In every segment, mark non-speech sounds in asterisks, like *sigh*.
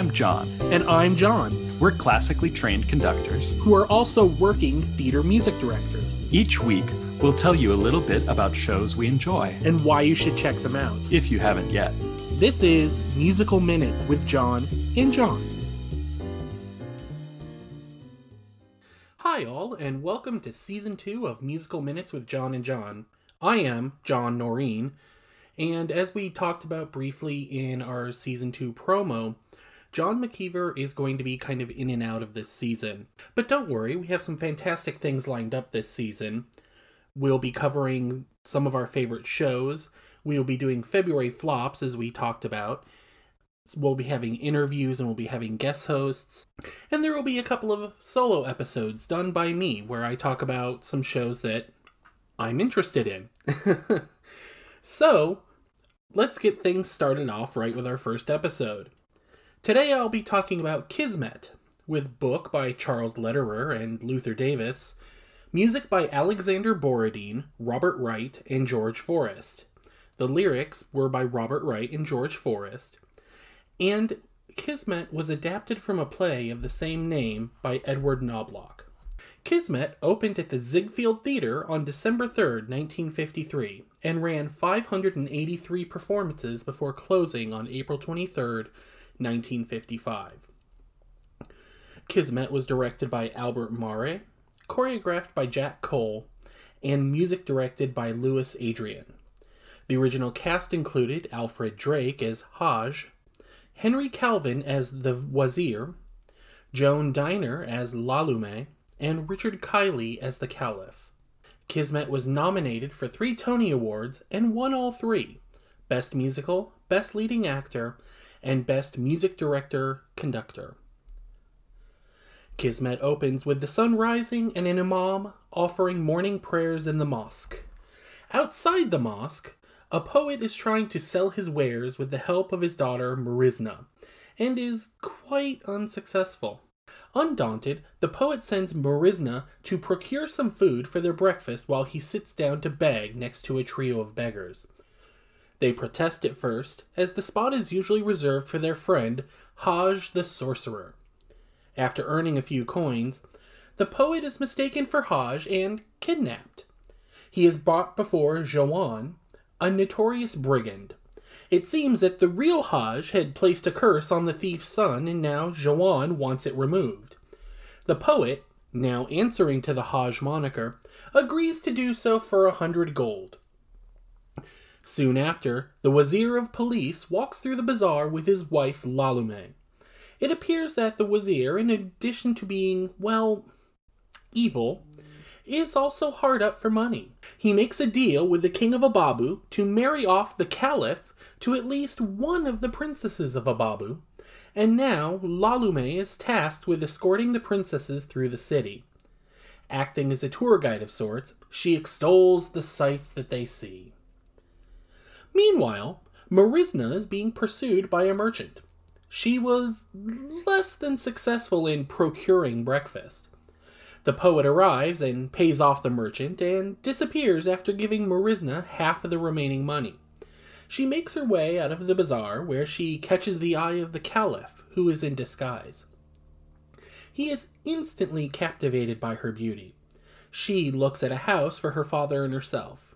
I'm John. And I'm John, We're classically trained conductors. who are also working theater music directors, Each week, we'll tell you a little bit about shows we enjoy, and why you should check them out. if you haven't yet. This is Musical Minutes with John and John. Hi, all, and welcome to season two of Musical Minutes with John and John. I am John Noreen, and as we talked about briefly in our season two promo, John McKeever is going to be kind of in and out of this season. But don't worry, we have some fantastic things lined up this season. We'll be covering some of our favorite shows. We'll be doing February flops, as we talked about. We'll be having interviews and we'll be having guest hosts. And there will be a couple of solo episodes done by me where I talk about some shows that I'm interested in. *laughs* so, let's get things started off right with our first episode. Today I'll be talking about Kismet, with book by Charles Lederer and Luther Davis, music by Alexander Borodin, Robert Wright, and George Forrest. The lyrics were by Robert Wright and George Forrest, and Kismet was adapted from a play of the same name by Edward Knobloch. Kismet opened at the Ziegfeld Theater on December 3rd, 1953, and ran 583 performances before closing on April 23rd, 1955. Kismet was directed by Albert Marre, choreographed by Jack Cole, and music directed by Louis Adrian. The original cast included Alfred Drake as Haj, Henry Calvin as the Wazir, Joan Diener as Lalume, and Richard Kiley as the Caliph. Kismet was nominated for three Tony Awards and won all three Best Musical, Best Leading Actor, and Best Music Director Conductor. Kismet opens with the sun rising and an imam offering morning prayers in the mosque. Outside the mosque, a poet is trying to sell his wares with the help of his daughter Marsinah, and is quite unsuccessful. Undaunted, the poet sends Marsinah to procure some food for their breakfast while he sits down to beg next to a trio of beggars. They protest at first, as the spot is usually reserved for their friend, Haj the sorcerer. After earning a few coins, the poet is mistaken for Haj and kidnapped. He is brought before Jawan, a notorious brigand. It seems that the real Haj had placed a curse on the thief's son, and now Jawan wants it removed. The poet, now answering to the Haj moniker, agrees to do so for a hundred gold. Soon after, the Wazir of Police walks through the bazaar with his wife Lalume. It appears that the Wazir, in addition to being, well, evil, is also hard up for money. He makes a deal with the king of Ababu to marry off the caliph to at least one of the princesses of Ababu, and now Lalume is tasked with escorting the princesses through the city. Acting as a tour guide of sorts, she extols the sights that they see. Meanwhile, Marsinah is being pursued by a merchant. She was less than successful in procuring breakfast. The poet arrives and pays off the merchant and disappears after giving Marsinah half of the remaining money. She makes her way out of the bazaar where she catches the eye of the caliph, who is in disguise. He is instantly captivated by her beauty. She looks at a house for her father and herself.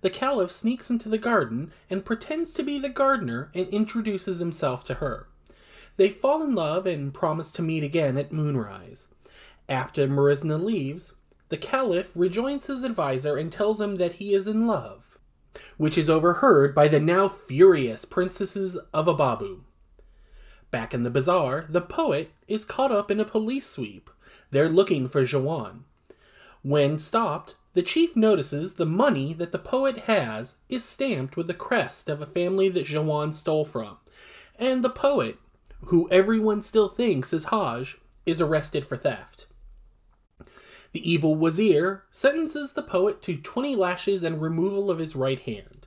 The caliph sneaks into the garden and pretends to be the gardener and introduces himself to her. They fall in love and promise to meet again at moonrise. After Marsinah leaves, the caliph rejoins his advisor and tells him that he is in love, which is overheard by the now furious princesses of Ababu. Back in the bazaar, the poet is caught up in a police sweep. They're looking for Jawan. When stopped, the chief notices the money that the poet has is stamped with the crest of a family that Jawan stole from, and the poet, who everyone still thinks is Haj, is arrested for theft. The evil wazir sentences the poet to 20 lashes and removal of his right hand.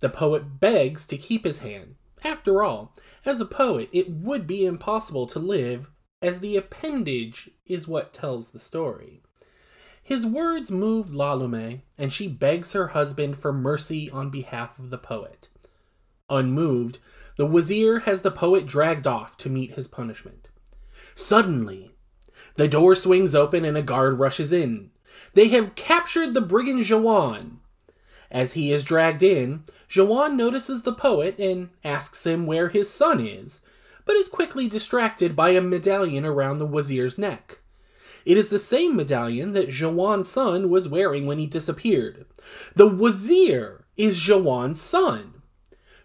The poet begs to keep his hand. After all, as a poet, it would be impossible to live, as the appendage is what tells the story. His words moved Lalume, and she begs her husband for mercy on behalf of the poet. Unmoved, The wazir has the poet dragged off to meet his punishment. Suddenly, the door swings open and a guard rushes in. They have captured the brigand Jawan. As he is dragged in, Jawan notices the poet and asks him where his son is, but is quickly distracted by a medallion around the wazir's neck. It is the same medallion that Jawan's son was wearing when he disappeared. The wazir is Jawan's son.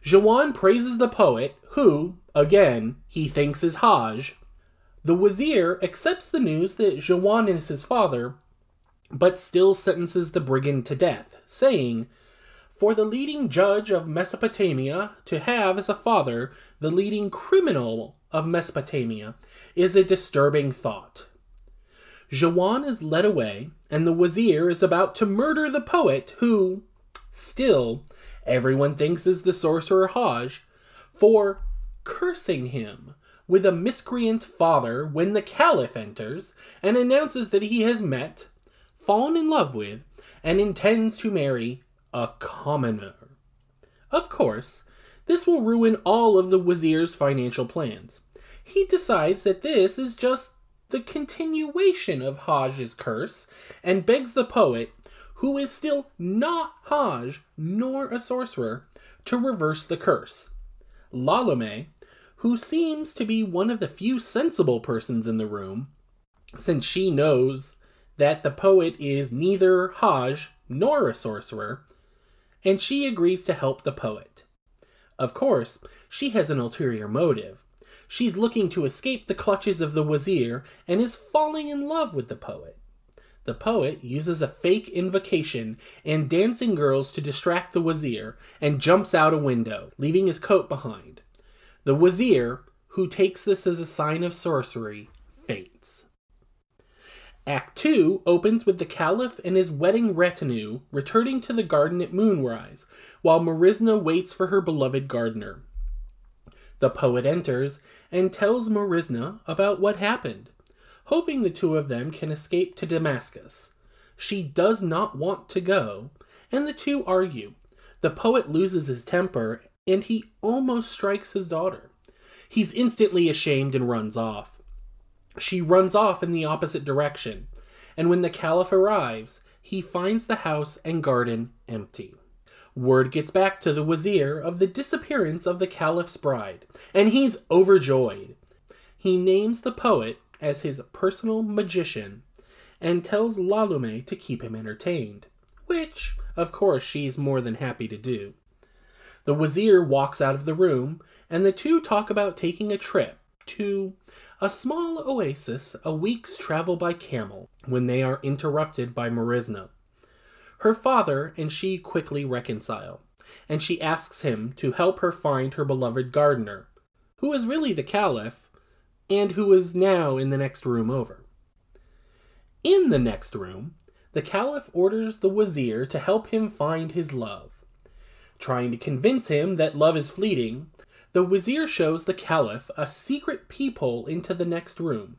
Jawan praises the poet, who, again, he thinks is Hajj. The wazir accepts the news that Jawan is his father, but still sentences the brigand to death, saying, For the leading judge of Mesopotamia to have as a father the leading criminal of Mesopotamia is a disturbing thought. Jawan is led away, and the wazir is about to murder the poet, who, still, everyone thinks is the sorcerer Hajj, for cursing him with a miscreant father when the caliph enters and announces that he has met, fallen in love with, and intends to marry a commoner. Of course, this will ruin all of the wazir's financial plans. He decides that this is just the continuation of Hajj's curse and begs the poet who is still not Hajj nor a sorcerer, to reverse the curse. Lalume, who seems to be one of the few sensible persons in the room, since she knows that the poet is neither Hajj nor a sorcerer, and she agrees to help the poet. Of course, she has an ulterior motive. She's looking to escape the clutches of the wazir and is falling in love with the poet. The poet uses a fake invocation and dancing girls to distract the wazir and jumps out a window, leaving his coat behind. The wazir, who takes this as a sign of sorcery, faints. Act 2 opens with the caliph and his wedding retinue returning to the garden at moonrise, while Marsinah waits for her beloved gardener. The poet enters and tells Marsinah about what happened hoping the two of them can escape to Damascus. She does not want to go, and the two argue. The poet loses his temper, and he almost strikes his daughter. He's instantly ashamed and runs off. She runs off in the opposite direction, and when the Caliph arrives, he finds the house and garden empty. Word gets back to the Wazir of the disappearance of the Caliph's bride, and he's overjoyed. He names the poet as his personal magician and tells Lalume to keep him entertained, which, of course, she's more than happy to do. The wazir walks out of the room, and the two talk about taking a trip to a small oasis a week's travel by camel when they are interrupted by Marsinah. Her father and she quickly reconcile, and she asks him to help her find her beloved gardener, who is really the caliph and who is now in the next room over. In the next room, the Caliph orders the Wazir to help him find his love. Trying to convince him that love is fleeting, the Wazir shows the Caliph a secret peephole into the next room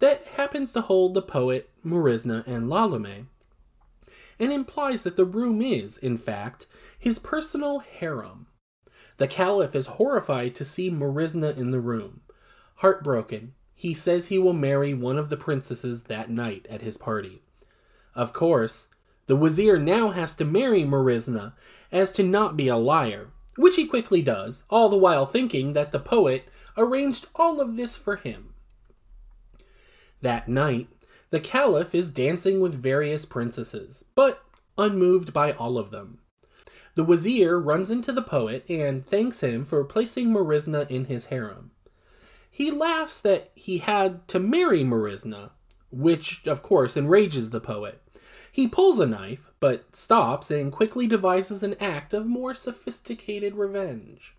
that happens to hold the poet Marsinah and Lalume, and implies that the room is, in fact, his personal harem. The Caliph is horrified to see Marsinah in the room, Heartbroken, he says he will marry one of the princesses that night at his party. Of course, the wazir now has to marry Marsinah as to not be a liar, which he quickly does, all the while thinking that the poet arranged all of this for him. That night, the caliph is dancing with various princesses, but unmoved by all of them. The wazir runs into the poet and thanks him for placing Marsinah in his harem. He laughs that he had to marry Marsinah, which, of course, enrages the poet. He pulls a knife, but stops and quickly devises an act of more sophisticated revenge.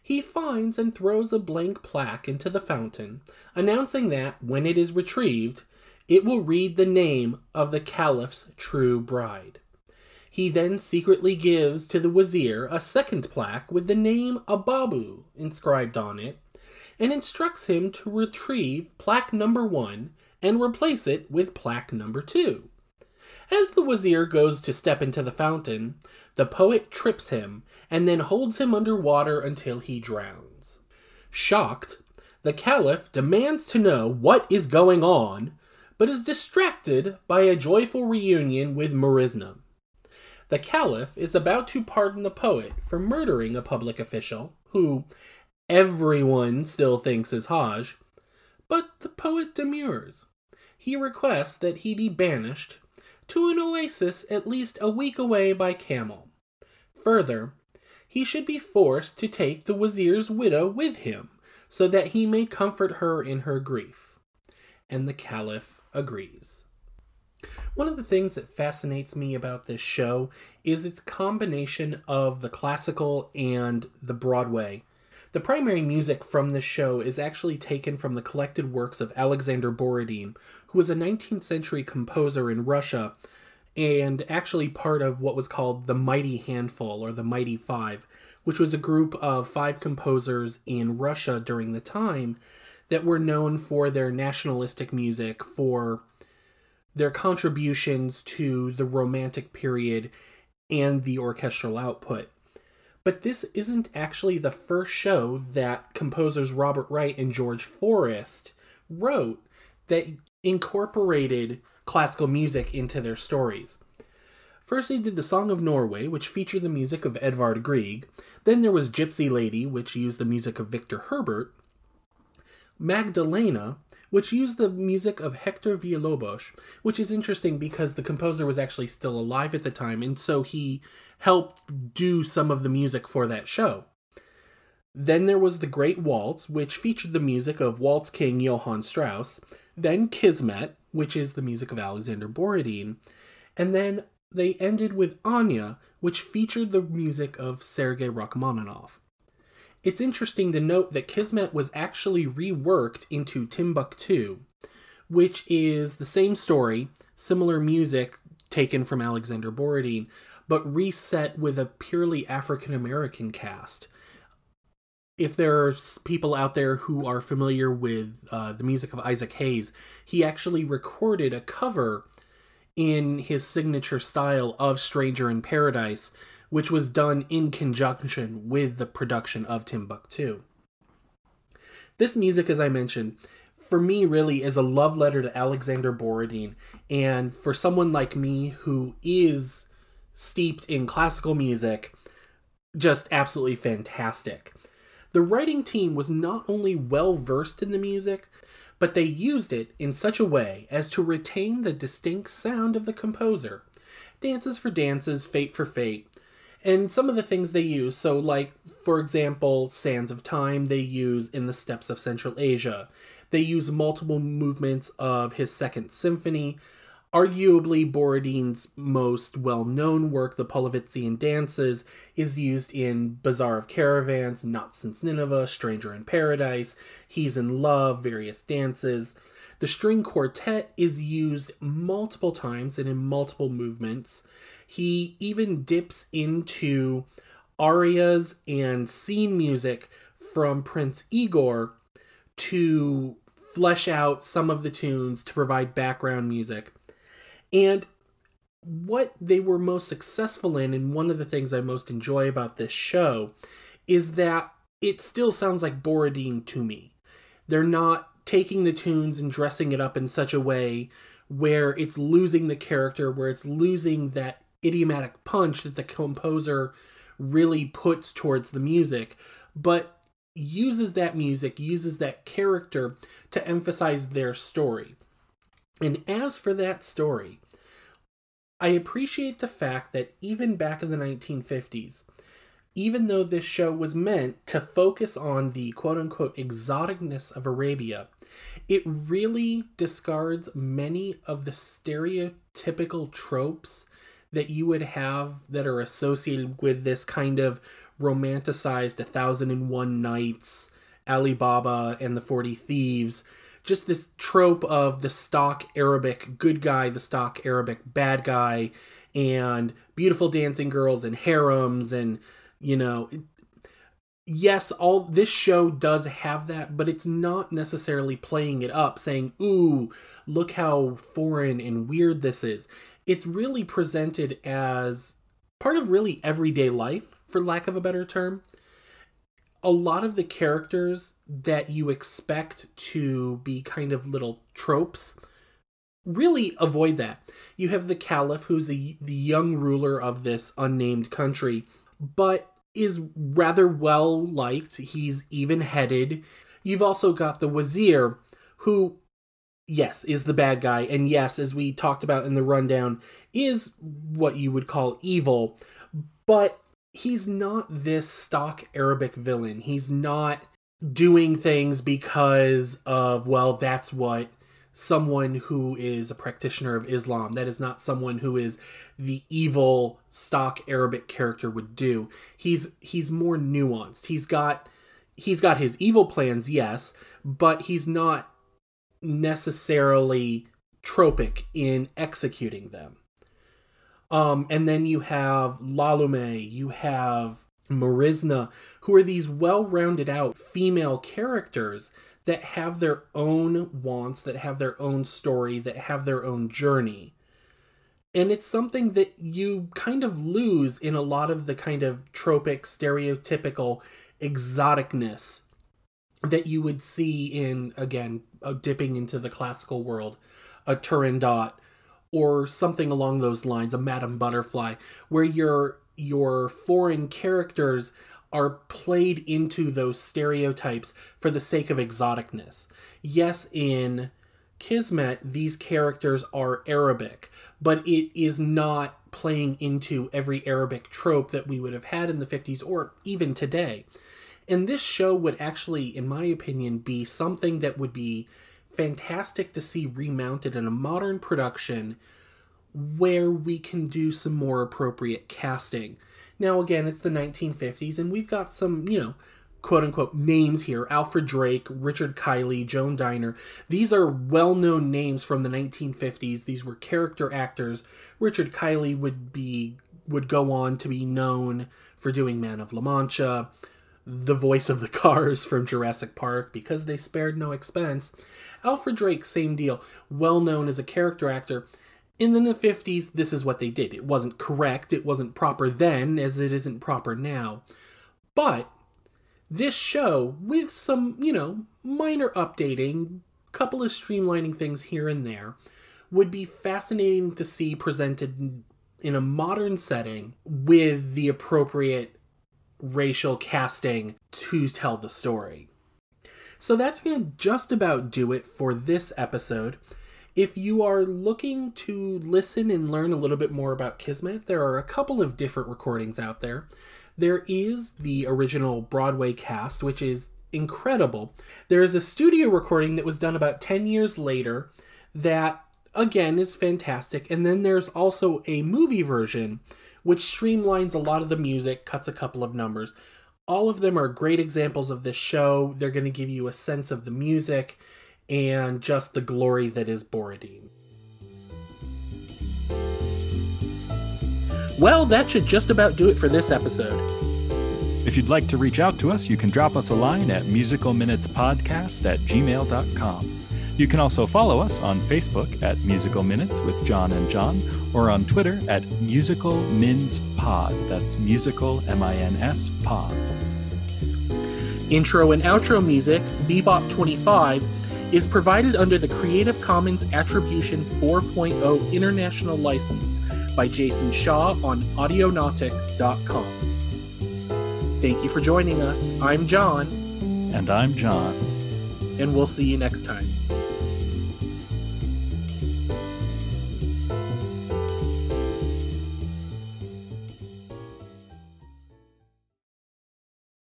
He finds and throws a blank plaque into the fountain, announcing that, when it is retrieved, it will read the name of the caliph's true bride. He then secretly gives to the wazir a second plaque with the name Ababu inscribed on it, and instructs him to retrieve plaque number one and replace it with plaque number two. As the wazir goes to step into the fountain, the poet trips him and then holds him under water until he drowns. Shocked, the caliph demands to know what is going on, but is distracted by a joyful reunion with Marsinah. The caliph is about to pardon the poet for murdering a public official, who everyone still thinks is Hajj, but the poet demurs. He requests that he be banished to an oasis at least a week away by camel. Further, he should be forced to take the wazir's widow with him, so that he may comfort her in her grief. And the caliph agrees. One of the things that fascinates me about this show is its combination of the classical and the Broadway. The primary music from this show is actually taken from the collected works of Alexander Borodin, who was a 19th century composer in Russia and actually part of what was called the Mighty Handful or the Mighty Five, which was a group of five composers in Russia during the time that were known for their nationalistic music, for their contributions to the Romantic period and the orchestral output. But this isn't actually the first show that composers Robert Wright and George Forrest wrote that incorporated classical music into their stories. First, they did the Song of Norway, which featured the music of Edvard Grieg. Then there was Gypsy Lady, which used the music of Victor Herbert. Magdalena, which used the music of Hector Villalobos, which is interesting because the composer was actually still alive at the time, and so he helped do some of the music for that show. Then there was The Great Waltz, which featured the music of Waltz King Johann Strauss. Then Kismet, which is the music of Alexander Borodin. And then they ended with Anya, which featured the music of Sergei Rachmaninoff. It's interesting to note that Kismet was actually reworked into Timbuktu, which is the same story, similar music taken from Alexander Borodin, but reset with a purely African American cast. If there are people out there who are familiar with uh, the music of Isaac Hayes, he actually recorded a cover in his signature style of Stranger in Paradise which was done in conjunction with the production of Timbuktu. This music, as I mentioned, for me really is a love letter to Alexander Borodin, and for someone like me who is steeped in classical music, just absolutely fantastic. The writing team was not only well versed in the music, but they used it in such a way as to retain the distinct sound of the composer. Dances for Dances, Fate for Fate, and some of the things they use so like for example sands of time they use in the steppes of central asia. They use multiple movements of his second symphony. Arguably borodin's most well-known work the Polovtsian dances is used in bazaar of caravans not since nineveh stranger in paradise he's in love various dances. The string quartet is used multiple times and in multiple movements he even dips into arias and scene music from Prince Igor to flesh out some of the tunes to provide background music. And what they were most successful in, and one of the things I most enjoy about this show, is that it still sounds like Borodin to me. They're not taking the tunes and dressing it up in such a way where it's losing the character, where it's losing that idiomatic punch that the composer really puts towards the music, but uses that music, uses that character to emphasize their story. And as for that story, I appreciate the fact that even back in the 1950s, even though this show was meant to focus on the quote unquote exoticness of Arabia, it really discards many of the stereotypical tropes that you would have that are associated with this kind of romanticized A Thousand and One Nights, Alibaba, and the Forty Thieves, just this trope of the stock Arabic good guy, the stock Arabic bad guy, and beautiful dancing girls and harems and you know yes all this show does have that but it's not necessarily playing it up saying ooh look how foreign and weird this is it's really presented as part of really everyday life, for lack of a better term. A lot of the characters that you expect to be kind of little tropes really avoid that. You have the Caliph, who's the, the young ruler of this unnamed country, but is rather well liked. He's even headed. You've also got the Wazir, who, yes, is the bad guy, and yes, as we talked about in the rundown, is what you would call evil, but he's not this stock Arabic villain. He's not doing things because of, well, that's what someone who is a practitioner of Islam. That is not someone who is the evil stock Arabic character would do. He's he's more nuanced. He's got he's got his evil plans, yes, but he's not necessarily tropic in executing them. Um, and then you have Lalume, you have Marsinah, who are these well rounded out female characters that have their own wants, that have their own story, that have their own journey. And it's something that you kind of lose in a lot of the kind of tropic, stereotypical exoticness that you would see in, again, uh, dipping into the classical world, a Turandot, or something along those lines, a Madame Butterfly, where your your foreign characters are played into those stereotypes for the sake of exoticness. Yes, in Kismet, these characters are Arabic, but it is not playing into every Arabic trope that we would have had in the 50s or even today. And this show would actually, in my opinion, be something that would be fantastic to see remounted in a modern production where we can do some more appropriate casting now, again, it's the 1950s, and we've got some, you know, quote unquote names here Alfred Drake, Richard Kiley, Joan Diener. These are well known names from the 1950s. These were character actors. Richard Kiley would be would go on to be known for doing Man of La Mancha, the voice of the cars from Jurassic Park because they spared no expense. Alfred Drake, same deal, well known as a character actor in the 50s, this is what they did. It wasn't correct, it wasn't proper then, as it isn't proper now. But this show, with some, you know, minor updating, couple of streamlining things here and there, would be fascinating to see presented in a modern setting with the appropriate racial casting to tell the story. So that's going to just about do it for this episode. If you are looking to listen and learn a little bit more about Kismet, there are a couple of different recordings out there. There is the original Broadway cast, which is incredible. There is a studio recording that was done about 10 years later that, again, is fantastic. And then there's also a movie version which streamlines a lot of the music, cuts a couple of numbers. All of them are great examples of this show. They're going to give you a sense of the music and just the glory that is Borodin. Well, that should just about do it for this episode. If you'd like to reach out to us, you can drop us a line at musicalminutespodcast at gmail.com. You can also follow us on Facebook at Musical Minutes with John and John, or on Twitter at Musical Mins Pod. That's Musical M I N S Pod. Intro and outro music, Bebop 25 is provided under the Creative Commons Attribution 4.0 International License by Jason Shaw on Audionautix.com. Thank you for joining us. I'm John. And I'm John. And we'll see you next time.